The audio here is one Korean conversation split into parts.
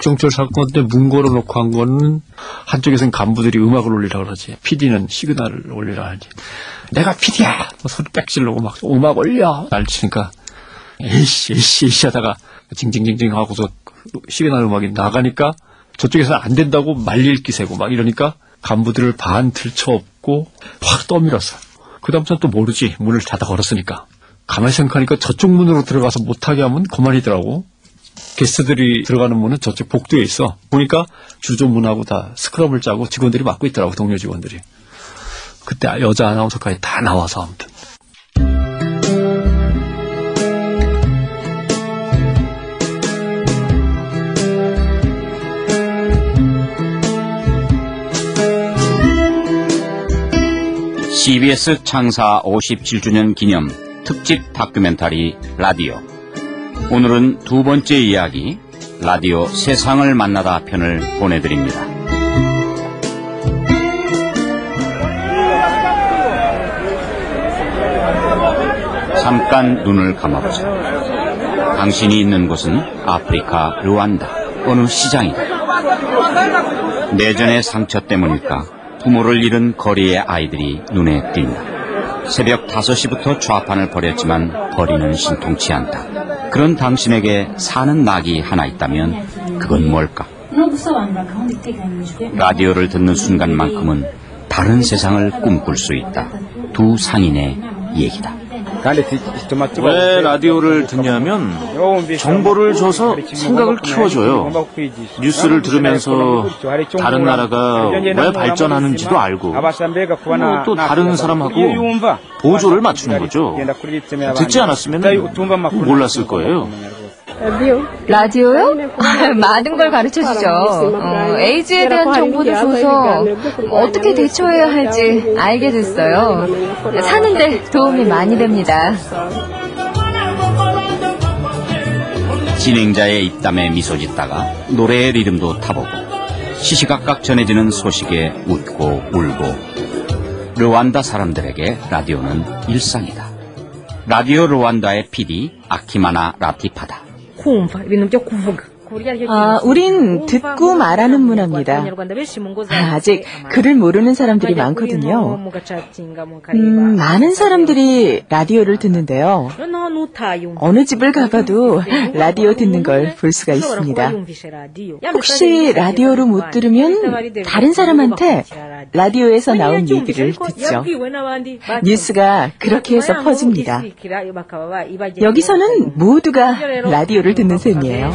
박정철 사건 때 문 걸어 놓고 한 거는 한쪽에서는 간부들이 음악을 올리라 그러지. PD는 시그널을 올리라 하지. 내가 PD야! 뭐 소리 빽질르고 막 음악 올려! 날 치니까 에이씨, 에이씨, 에이씨 하다가 징징징징 하고서 시그널 음악이 나가니까 저쪽에서 안 된다고 말릴 기세고 막 이러니까 간부들을 반 들쳐업고 확 떠밀었어. 그 다음부터는 또 모르지. 문을 닫아 걸었으니까. 가만히 생각하니까 저쪽 문으로 들어가서 못하게 하면 그만이더라고. 게스트들이 들어가는 문은 저쪽 복도에 있어. 보니까 주조문하고 다 스크럽을 짜고 직원들이 맡고 있더라고, 동료 직원들이. 그때 여자 아나운서까지 다 나와서 아무튼. CBS 창사 57주년 기념 특집 다큐멘터리 라디오. 오늘은 두 번째 이야기, 라디오 세상을 만나다 편을 보내드립니다. 잠깐 눈을 감아보자. 당신이 있는 곳은 아프리카 르완다, 어느 시장이다. 내전의 상처 때문일까 부모를 잃은 거리의 아이들이 눈에 띈다. 새벽 5시부터 좌판을 벌였지만 벌이는 신통치 않다. 그런 당신에게 사는 낙이 하나 있다면 그건 뭘까? 라디오를 듣는 순간만큼은 다른 세상을 꿈꿀 수 있다. 두 상인의 얘기다. 왜 라디오를 듣냐면 정보를 줘서 생각을 키워줘요. 뉴스를 들으면서 다른 나라가 왜 발전하는지도 알고 또 다른 사람하고 보조를 맞추는 거죠. 듣지 않았으면 몰랐을 거예요. 라디오요? 많은 걸 가르쳐 주죠. 어, 에이즈에 대한 정보도 줘서 어떻게 대처해야 할지 알게 됐어요. 사는데 도움이 많이 됩니다. 진행자의 입담에 미소 짓다가 노래의 리듬도 타보고 시시각각 전해지는 소식에 웃고 울고 르완다 사람들에게 라디오는 일상이다. 라디오 르완다의 PD 아키마나 라티파다. Kumva ibintu byo kuvuga 아, 우린 듣고 말하는 문화입니다. 아, 아직 글을 모르는 사람들이 많거든요. 음, 많은 사람들이 라디오를 듣는데요. 어느 집을 가봐도 라디오 듣는 걸 볼 수가 있습니다. 혹시 라디오로 못 들으면 다른 사람한테 라디오에서 나온 얘기를 듣죠. 뉴스가 그렇게 해서 퍼집니다. 여기서는 모두가 라디오를 듣는 셈이에요.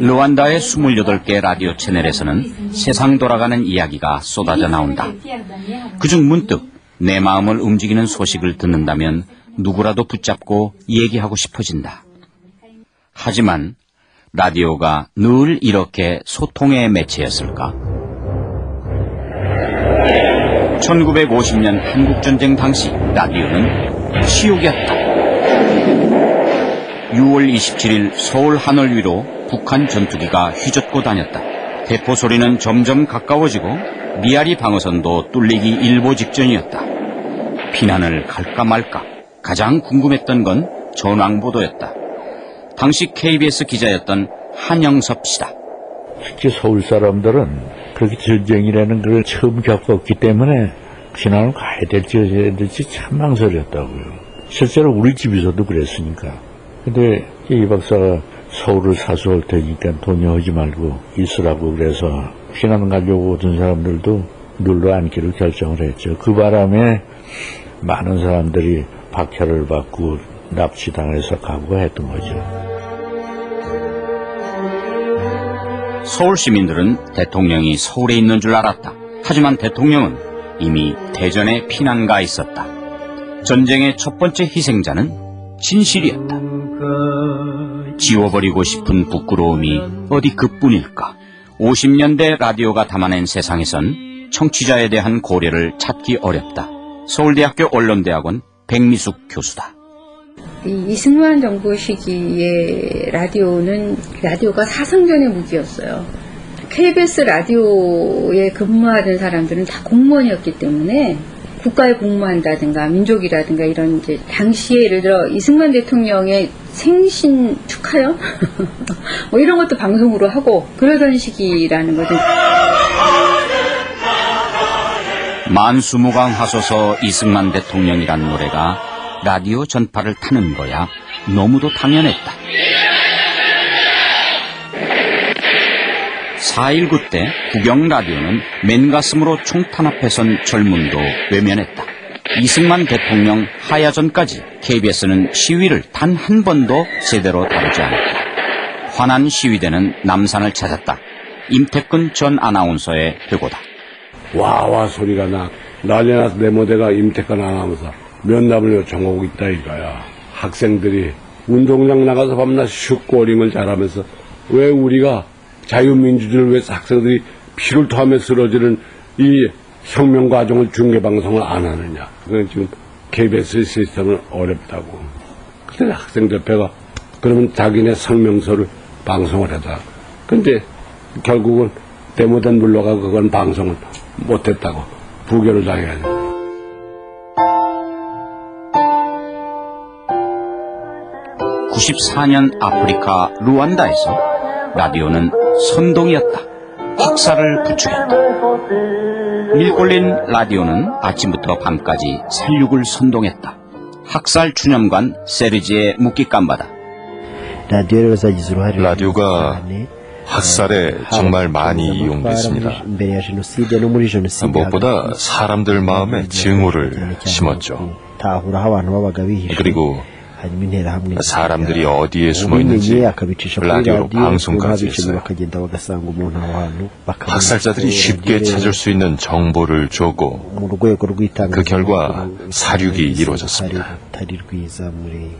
르완다의 28개 라디오 채널에서는 세상 돌아가는 이야기가 쏟아져 나온다. 그중 문득 내 마음을 움직이는 소식을 듣는다면 누구라도 붙잡고 얘기하고 싶어진다. 하지만 라디오가 늘 이렇게 소통의 매체였을까? 1950년 한국전쟁 당시 라디오는 치욕이었다. 6월 27일 서울 하늘 위로 북한 전투기가 휘젓고 다녔다. 대포 소리는 점점 가까워지고 미아리 방어선도 뚫리기 일보 직전이었다. 피난을 갈까 말까 가장 궁금했던 건 전황보도였다. 당시 KBS 기자였던 한영섭 씨다. 특히 서울 사람들은 그렇게 전쟁이라는 걸 처음 겪었기 때문에 피난을 가야 될지 어야 될지 참 망설였다고요. 실제로 우리 집에서도 그랬으니까. 근데 이 박사가 서울을 사수할 테니까 돈이 하지 말고 있으라고 그래서 피난 가려고 오던 사람들도 눌러 앉기로 결정을 했죠. 그 바람에 많은 사람들이 박해를 받고 납치당해서 가고 했던 거죠. 서울 시민들은 대통령이 서울에 있는 줄 알았다. 하지만 대통령은 이미 대전에 피난가 있었다. 전쟁의 첫 번째 희생자는 진실이었다. 지워버리고 싶은 부끄러움이 어디 그뿐일까? 50년대 라디오가 담아낸 세상에선 청취자에 대한 고려를 찾기 어렵다. 서울대학교 언론대학원 백미숙 교수다. 이 이승만 정부 시기에 라디오는 라디오가 사상전의 무기였어요. KBS 라디오에 근무하는 사람들은 다 공무원이었기 때문에 국가에 복무한다든가 민족이라든가 이런 이제 당시에 예를 들어 이승만 대통령의 생신 축하요? 뭐 이런 것도 방송으로 하고 그러던 시기라는 거죠. 만수무강 하소서 이승만 대통령이란 노래가 라디오 전파를 타는 거야 너무도 당연했다. 4.19 때 국영 라디오는 맨가슴으로 총탄압해선 젊음도 외면했다. 이승만 대통령 하야전까지 KBS는 시위를 단 한 번도 제대로 다루지 않았다. 화난 시위대는 남산을 찾았다. 임태근 전 아나운서의 회고다. 와와 소리가 나. 난리 나서 내 모대가 임태근 아나운서 면담을 요청하고 있다 이거야. 학생들이 운동장 나가서 밤낮 슛고링을 잘하면서 왜 우리가 자유민주주의를 위해서 학생들이 피를 토하며 쓰러지는 이 혁명 과정을 중계 방송을 안 하느냐. 그건 지금 KBS 시스템은 어렵다고. 그때 학생대표가 그러면 자기네 성명서를 방송을 하자. 근데 결국은 데모된 물러가 그건 방송을 못했다고 부결을 당해야 돼. (94년) 아프리카 루안다에서 라디오는 선동이었다. 학살을 부추겼다. 밀골린 라디오는 아침부터 밤까지 살육을 선동했다. 학살 추념관 세르지의 묵기감바다. 라디오가 학살에 정말 많이 이용됐습니다. 무엇보다 사람들 마음에 증오를 심었죠. 그리고 사람들이 어디에 숨어 있는지 라디오로 방송까지 했어요. 학살자들이 쉽게 찾을 수 있는 정보를 줬고 그 결과 사륙이 이루어졌습니다.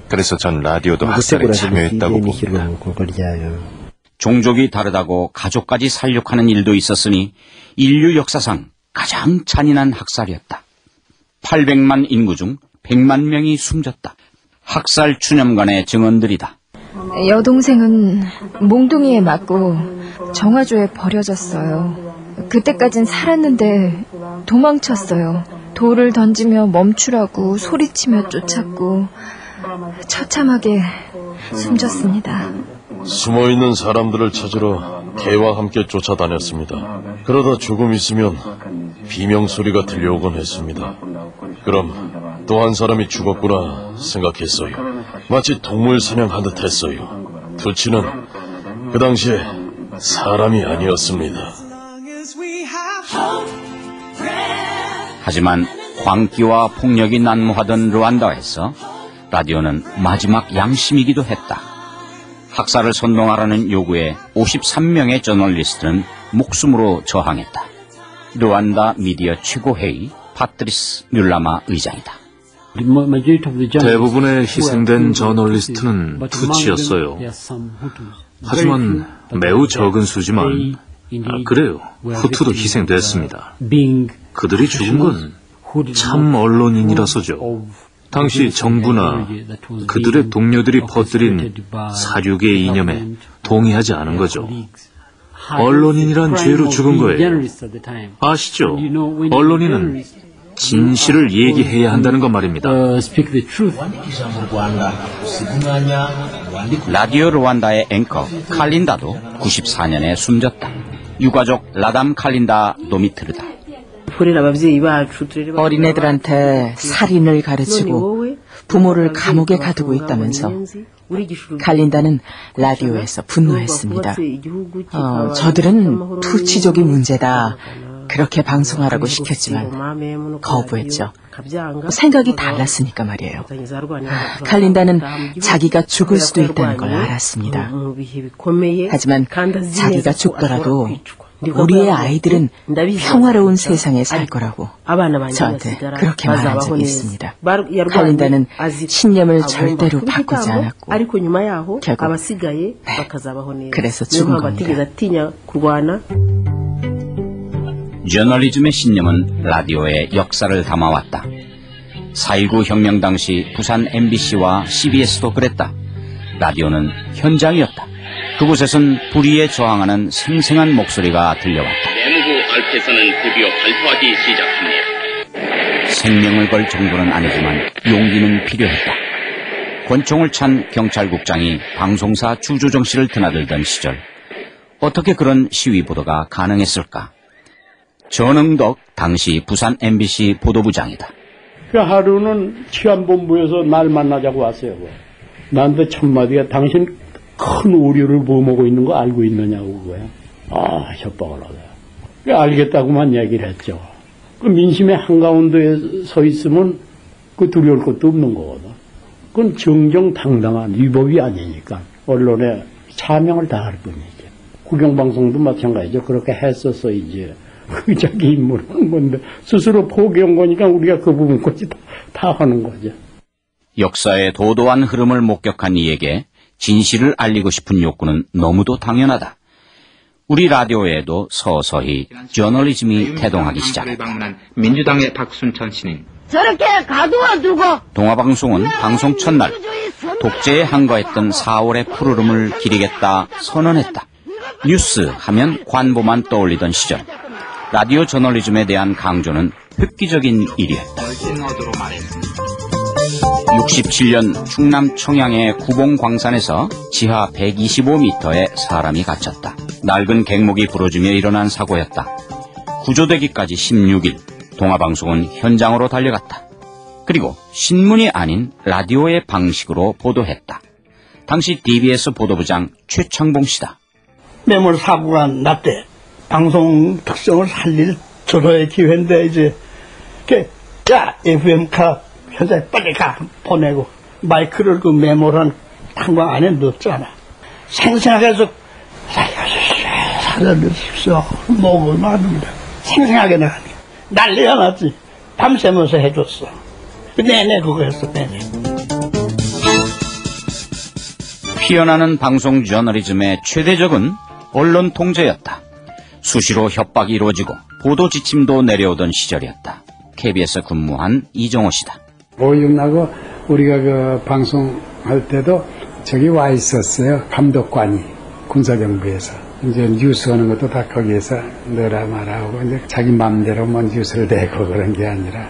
그래서 전 라디오도 학살에 참여했다고 봅니다. 종족이 다르다고 가족까지 살육하는 일도 있었으니 인류 역사상 가장 잔인한 학살이었다. 800만 인구 중 100만 명이 숨졌다. 학살 추념관의 증언들이다. 여동생은 몽둥이에 맞고 정화조에 버려졌어요. 그때까진 살았는데 도망쳤어요. 돌을 던지며 멈추라고 소리치며 쫓았고 처참하게 숨졌습니다. 숨어 있는 사람들을 찾으러 개와 함께 쫓아다녔습니다. 그러다 조금 있으면 비명 소리가 들려오곤 했습니다. 그럼 또 한 사람이 죽었구나 생각했어요. 마치 동물 사냥하듯 했어요. 두치는 그 당시에 사람이 아니었습니다. 하지만 광기와 폭력이 난무하던 르완다에서 라디오는 마지막 양심이기도 했다. 학살을 선동하라는 요구에 53명의 저널리스트는 목숨으로 저항했다. 르완다 미디어 최고회의 파트리스 뮬라마 의장이다. 대부분의 희생된 저널리스트는 투치였어요. 하지만 매우 적은 수지만 아, 그래요. 후투도 희생됐습니다. 그들이 죽은 건 참 언론인이라서죠. 당시 정부나 그들의 동료들이 퍼뜨린 사륙의 이념에 동의하지 않은 거죠. 언론인이란 죄로 죽은 거예요. 아시죠? 언론인은 진실을 얘기해야 한다는 것 말입니다. 라디오 르완다의 앵커 칼린다도 94년에 숨졌다. 유가족 라담 칼린다 노미트르다. 어린애들한테 살인을 가르치고 부모를 감옥에 가두고 있다면서 칼린다는 라디오에서 분노했습니다. 어, 저들은 투치족이 문제다. 그렇게 방송하라고 시켰지만 거부했죠. 생각이 달랐으니까 말이에요. 칼린다는 자기가 죽을 수도 있다는 걸 알았습니다. 하지만 자기가 죽더라도 우리의 아이들은 평화로운 세상에 살 거라고 저한테 그렇게 말한 적이 있습니다. 칼린다는 신념을 절대로 바꾸지 않았고 결국 네, 그래서 죽은 겁니다. 저널리즘의 신념은 라디오의 역사를 담아왔다. 4.19 혁명 당시 부산 MBC와 CBS도 그랬다. 라디오는 현장이었다. 그곳에선 불의에 저항하는 생생한 목소리가 들려왔다. 내무부 알패선은 드디어 발포하기 시작합니다. 생명을 걸 정도는 아니지만 용기는 필요했다. 권총을 찬 경찰국장이 방송사 주조정 씨를 드나들던 시절 어떻게 그런 시위 보도가 가능했을까? 전응덕 당시 부산 MBC 보도부장이다. 그 하루는 치안본부에서 날 만나자고 왔어요. 나한테 첫마디가 당신 큰 오류를 범하고 있는 거 알고 있느냐고 그거야. 아 협박을 하고요. 알겠다고만 얘기를 했죠. 그 민심의 한가운데에 서 있으면 그 두려울 것도 없는 거거든. 그건 정정당당한 위법이 아니니까 언론에 사명을 다할 뿐이죠. 국영방송도 마찬가지죠. 그렇게 했었어 이제. 그 자기 임무를 건데 스스로 포기한 거니까 우리가 그 부분까지 다, 다 하는 거죠. 역사의 도도한 흐름을 목격한 이에게 진실을 알리고 싶은 욕구는 너무도 당연하다. 우리 라디오에도 서서히 저널리즘이 태동하기 시작했다. 민주당의 박순천 씨는 저렇게 가두어 두고 동아방송은 방송 첫날 독재에 항거했던 4월의 푸르름을 기리겠다 선언했다. 뉴스 하면 관보만 떠올리던 시절 라디오 저널리즘에 대한 강조는 획기적인 일이었다. 67년 충남 청양의 구봉광산에서 지하 125m에 사람이 갇혔다. 낡은 갱목이 부러지며 일어난 사고였다. 구조되기까지 16일 동아방송은 현장으로 달려갔다. 그리고 신문이 아닌 라디오의 방식으로 보도했다. 당시 DBS 보도부장 최창봉 씨다. 매몰 사고가 났대. 방송 특성을 살릴 저로의 기회인데 이제 야 FM카 현장에 빨리 가 보내고 마이크를 그 메모란 탄광 안에 넣었잖아. 생생하게 해서 살려주십시오. 목을 막습니다. 생생하게 나가니 난리가 났지. 밤새면서 해줬어. 내내 그거 했어 내내. 피어나는 방송 저널리즘의 최대적은 언론 통제였다. 수시로 협박이 이루어지고 보도 지침도 내려오던 시절이었다. KBS 근무한 이정호 씨다. 오윤하고 우리가 그 방송할 때도 저기 와 있었어요. 감독관이 군사정부에서 이제 뉴스 하는 것도 다 거기에서 넣어라 말하고 이제 자기 마음대로 뭐 뉴스를 내고 그런 게 아니라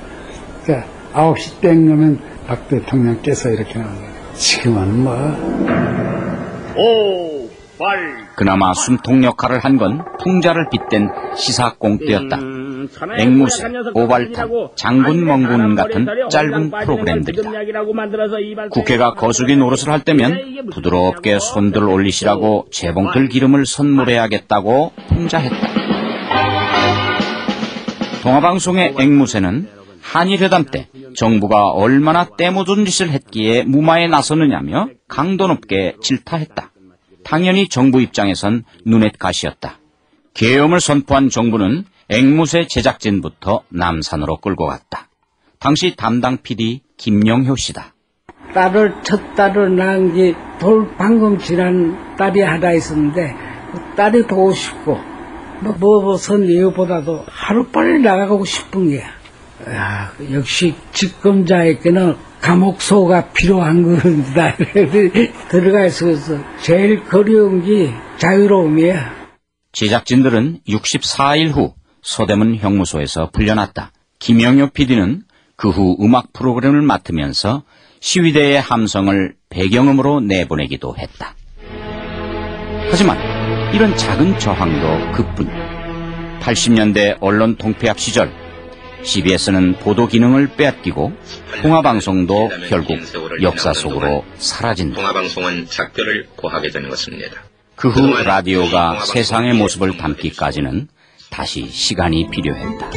그러니까 9시 땡 하면 박 대통령께서 이렇게 나오는 거예요. 지금은 뭐 오, 발. 그나마 숨통 역할을 한 건 풍자를 빗댄 시사공대였다. 앵무새, 오발탄, 장군 멍군 같은 짧은 프로그램들이다. 국회가 거수기 노릇을 할 때면 부드럽게 손들 올리시라고 재봉틀 기름을 선물해야겠다고 풍자했다. 동아방송의 앵무새는 한일회담 때 정부가 얼마나 때묻은 짓을 했기에 무마에 나서느냐며 강도 높게 질타했다. 당연히 정부 입장에선 눈엣 가시였다. 계엄을 선포한 정부는 앵무새 제작진부터 남산으로 끌고 갔다. 당시 담당 PD 김영효 씨다. 딸을 첫 딸을 낳은 게 돌 방금 지난 딸이 하나 있었는데 그 딸이 보고 싶고 뭐뭐선 이유보다도 하루 빨리 나가고 싶은 게야. 야, 역시 집권자에게는 감옥소가 필요한 겁니다. 들어가 있어서 제일 그리운 게 자유로움이야. 제작진들은 64일 후 서대문 형무소에서 풀려났다. 김영효 PD는 그 후 음악 프로그램을 맡으면서 시위대의 함성을 배경음으로 내보내기도 했다. 하지만 이런 작은 저항도 그뿐. 80년대 언론 통폐합 시절 CBS는 보도 기능을 빼앗기고 통화방송도 결국 역사 속으로 사라진다. 통화방송은 작별을 고하게 되는 것입니다. 그 후 라디오가 세상의 모습을 담기까지는 다시 시간이 필요했다.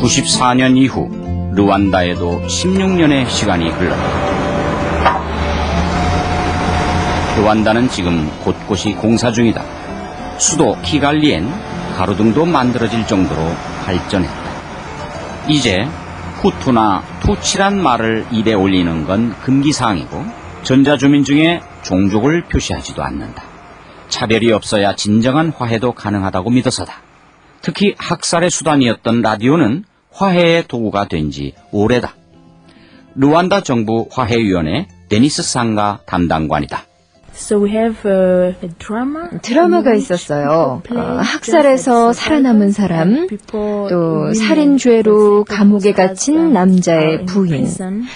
94년 이후 르완다에도 16년의 시간이 흘렀다. 르완다는 지금 곳곳이 공사 중이다. 수도 키갈리엔 가로등도 만들어질 정도로 발전했다. 이제 후투나 투치란 말을 입에 올리는 건 금기사항이고 전자주민 중에 종족을 표시하지도 않는다. 차별이 없어야 진정한 화해도 가능하다고 믿어서다. 특히 학살의 수단이었던 라디오는 화해의 도구가 된 지 오래다. 루안다 정부 화해위원회 데니스 상가 담당관이다. Uh, 드라마가 있었어요. 어, 학살에서 살아남은 사람, 또 살인죄로 감옥에 갇힌 남자의 부인,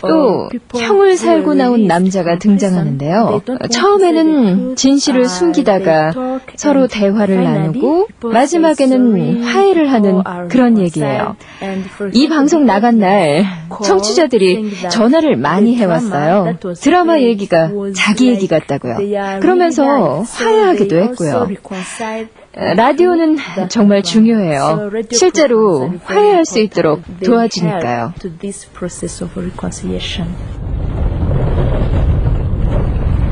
또 형을 살고 나온 남자가 등장하는데요. 처음에는 진실을 숨기다가 서로 대화를 나누고 마지막에는 화해를 하는 그런 얘기예요. 이 방송 나간 날 청취자들이 전화를 많이 해왔어요. 드라마 얘기가 자기 얘기 같다고요. 그러면서 화해하기도 했고요. 라디오는 정말 중요해요. 실제로 화해할 수 있도록 도와주니까요.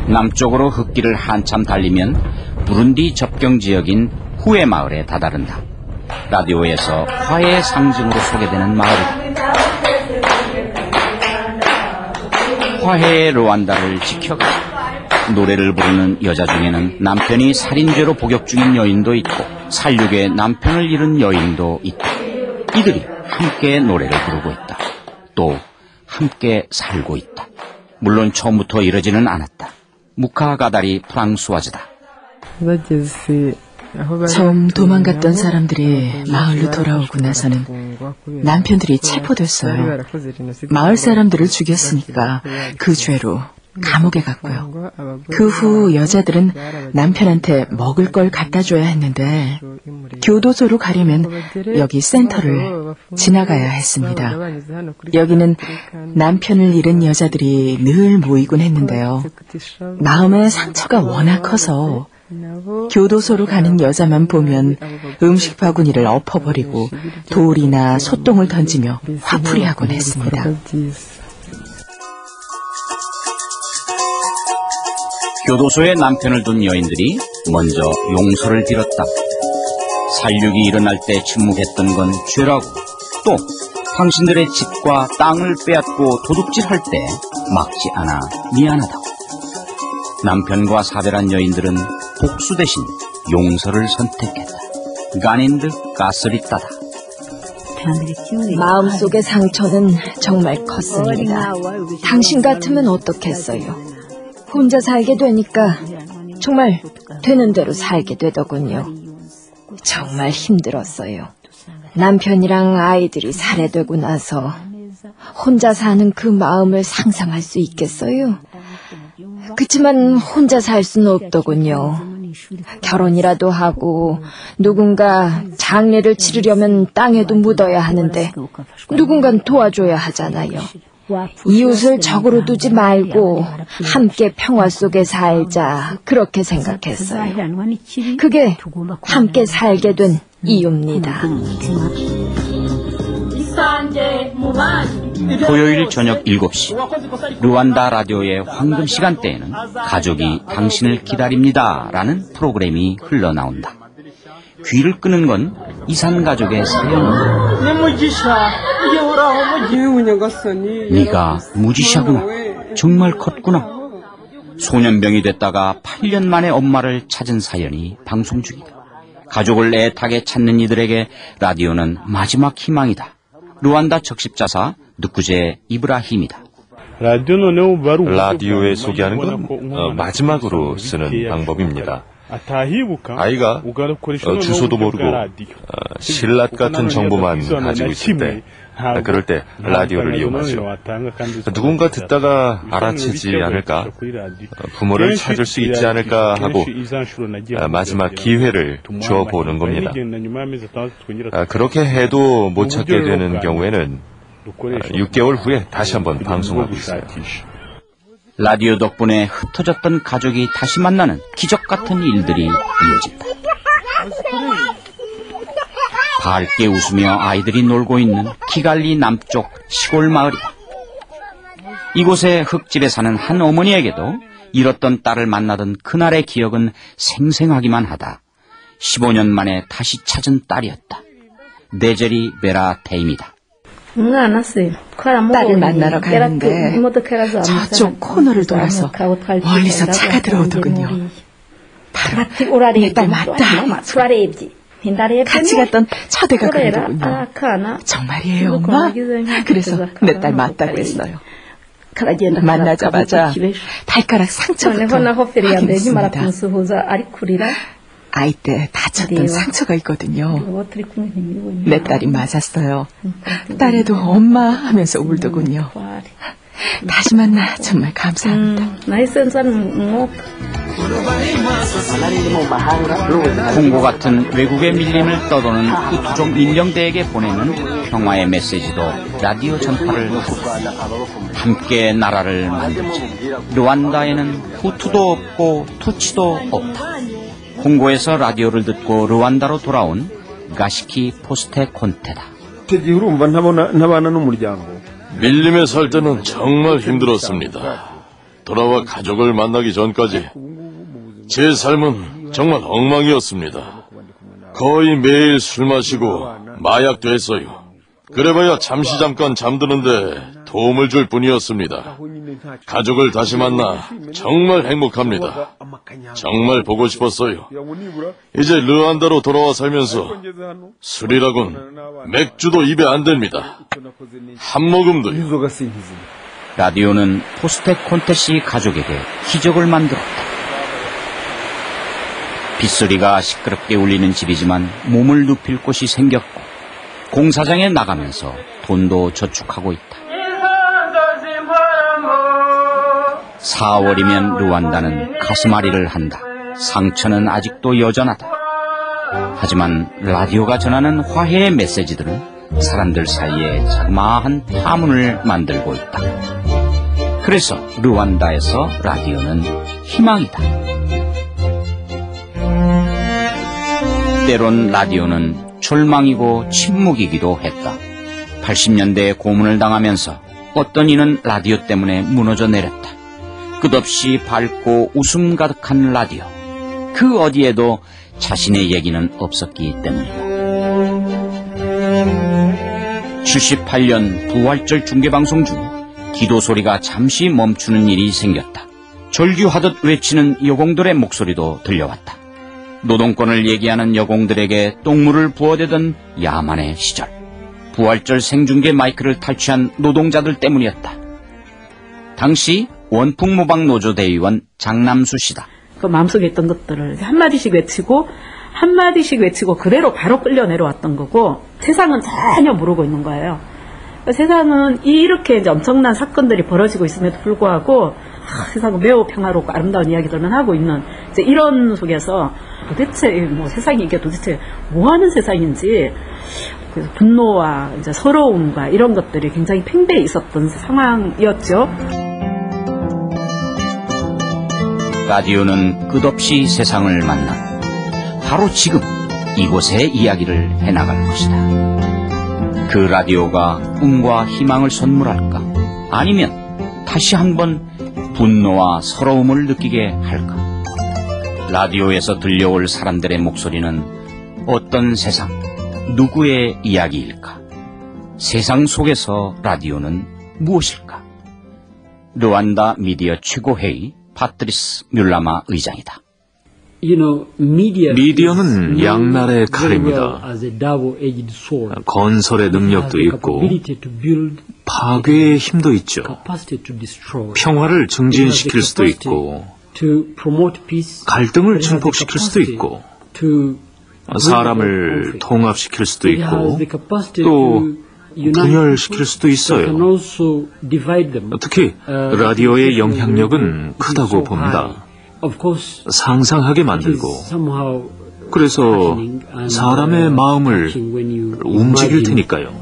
남쪽으로 흙길을 한참 달리면 부룬디 접경 지역인 후에 마을에 다다른다. 라디오에서 화해의 상징으로 소개되는 마을이다. 화해의 루안다를 지켜가 노래를 부르는 여자 중에는 남편이 살인죄로 복역 중인 여인도 있고 살육에 남편을 잃은 여인도 있다. 이들이 함께 노래를 부르고 있다. 또 함께 살고 있다. 물론 처음부터 이러지는 않았다. 무카가다리 프랑스와즈다. 처음 도망갔던 사람들이 마을로 돌아오고 나서는 남편들이 체포됐어요. 마을 사람들을 죽였으니까 그 죄로 감옥에 갔고요. 그 후 여자들은 남편한테 먹을 걸 갖다 줘야 했는데 교도소로 가려면 여기 센터를 지나가야 했습니다. 여기는 남편을 잃은 여자들이 늘 모이곤 했는데요. 마음의 상처가 워낙 커서 교도소로 가는 여자만 보면 음식 바구니를 엎어버리고 돌이나 소똥을 던지며 화풀이하곤 했습니다. 교도소에 남편을 둔 여인들이 먼저 용서를 빌었다. 살육이 일어날 때 침묵했던 건 죄라고 또 당신들의 집과 땅을 빼앗고 도둑질할 때 막지 않아 미안하다고. 남편과 사별한 여인들은 복수 대신 용서를 선택했다. 가닌드 가스리따다. 마음속의 상처는 정말 컸습니다. 당신 같으면 어떻겠어요? 혼자 살게 되니까 정말 되는 대로 살게 되더군요. 정말 힘들었어요. 남편이랑 아이들이 살해되고 나서 혼자 사는 그 마음을 상상할 수 있겠어요? 그치만 혼자 살 수는 없더군요. 결혼이라도 하고 누군가 장례를 치르려면 땅에도 묻어야 하는데 누군가 도와줘야 하잖아요. 이웃을 적으로 두지 말고 함께 평화 속에 살자 그렇게 생각했어요. 그게 함께 살게 된 이유입니다. 토요일 저녁 7시 루안다 라디오의 황금 시간대에는 가족이 당신을 기다립니다 라는 프로그램이 흘러나온다. 귀를 끄는 건 이산 가족의 사연이다. 네가 무지샤구나. 정말 컸구나. 소년병이 됐다가 8년 만에 엄마를 찾은 사연이 방송 중이다. 가족을 애타게 찾는 이들에게 라디오는 마지막 희망이다. 루안다 적십자사 누쿠제 이브라힘이다. 라디오에 소개하는 건 어, 마지막으로 쓰는 방법입니다. 아이가 어, 주소도 모르고 어, 신랏 같은 정보만 가지고 있을 때 아, 그럴 때 라디오를 이용하죠. 누군가 듣다가 알아채지 않을까, 어, 부모를 찾을 수 있지 않을까 하고 아, 마지막 기회를 줘보는 겁니다. 아, 그렇게 해도 못 찾게 되는 경우에는 6개월 후에 다시 한번 방송하고 있어요. 라디오 덕분에 흩어졌던 가족이 다시 만나는 기적 같은 일들이 이어진다. 밝게 웃으며 아이들이 놀고 있는 키갈리 남쪽 시골 마을이다. 이곳의 흙집에 사는 한 어머니에게도 잃었던 딸을 만나던 그날의 기억은 생생하기만 하다. 15년 만에 다시 찾은 딸이었다. 네제리 베라 테임이다. 딸을 만나러 가는데 저쪽 코너를 돌아서 멀리서 차가 들어오더군요. 바로 내 딸 맞다. 같이 갔던 처대가 그러더군요. 정말이에요, 엄마? 그래서 내 딸 맞다고 했어요. 만나자마자 발가락 상처부터 확인했습니다. 아이 때 다쳤던 상처가 있거든요. 내 딸이 맞았어요. 딸에도 엄마 하면서 울더군요. 다시 만나 정말 감사합니다. 콩고 같은 외국의 밀림을 떠도는 후투족 민령대에게 보내는 평화의 메시지도 라디오 전파를 함께 나라를 만들자. 르완다에는 후투도 없고 투치도 없다. 콩고에서 라디오를 듣고 르완다로 돌아온 가시키 포스테 콘테다. 밀림에 살 때는 정말 힘들었습니다. 돌아와 가족을 만나기 전까지 제 삶은 정말 엉망이었습니다. 거의 매일 술 마시고 마약도 했어요. 그래봐야 잠시 잠깐 잠드는데 도움을 줄 뿐이었습니다. 가족을 다시 만나 정말 행복합니다. 정말 보고 싶었어요. 이제 르안다로 돌아와 살면서 술이라곤 맥주도 입에 안 댑니다. 한 모금도요. 라디오는 포스테 콘테시 가족에게 기적을 만들었다. 빗소리가 시끄럽게 울리는 집이지만 몸을 눕힐 곳이 생겼고 공사장에 나가면서 돈도 저축하고 있다. 4월이면 루완다는 가슴앓이를 한다. 상처는 아직도 여전하다. 하지만 라디오가 전하는 화해의 메시지들은 사람들 사이에 자그마한 파문을 만들고 있다. 그래서 루완다에서 라디오는 희망이다. 때론 라디오는 절망이고 침묵이기도 했다. 80년대에 고문을 당하면서 어떤 이는 라디오 때문에 무너져 내렸다. 끝없이 밝고 웃음 가득한 라디오. 그 어디에도 자신의 얘기는 없었기 때문이다. 78년 부활절 중계방송 중 기도 소리가 잠시 멈추는 일이 생겼다. 절규하듯 외치는 여공들의 목소리도 들려왔다. 노동권을 얘기하는 여공들에게 똥물을 부어대던 야만의 시절. 부활절 생중계 마이크를 탈취한 노동자들 때문이었다. 당시 원풍모방 노조 대의원 장남수 씨다. 그 마음속에 있던 것들을 한마디씩 외치고 한마디씩 외치고 그대로 바로 끌려 내려왔던 거고 세상은 전혀 모르고 있는 거예요. 그러니까 세상은 이렇게 이제 엄청난 사건들이 벌어지고 있음에도 불구하고 아, 세상은 매우 평화롭고 아름다운 이야기들만 하고 있는 이제 이런 속에서 도대체 뭐 세상이 이게 도대체 뭐 하는 세상인지 분노와 이제 서러움과 이런 것들이 굉장히 팽배해 있었던 상황이었죠. 라디오는 끝없이 세상을 만나 바로 지금 이곳의 이야기를 해나갈 것이다. 그 라디오가 꿈과 희망을 선물할까? 아니면 다시 한번 분노와 서러움을 느끼게 할까? 라디오에서 들려올 사람들의 목소리는 어떤 세상, 누구의 이야기일까? 세상 속에서 라디오는 무엇일까? 르완다 미디어 최고회의 파트리스 뮬라마 의장이다. 미디어는 양날의 칼입니다. 건설의 능력도 있고 파괴의 힘도 있죠. 평화를 증진시킬 수도 있고 갈등을 증폭시킬 수도 있고 사람을 통합시킬 수도 있고 또 분열시킬 수도 있어요. 특히 라디오의 영향력은 크다고 봅니다. 상상하게 만들고 그래서 사람의 마음을 움직일 테니까요.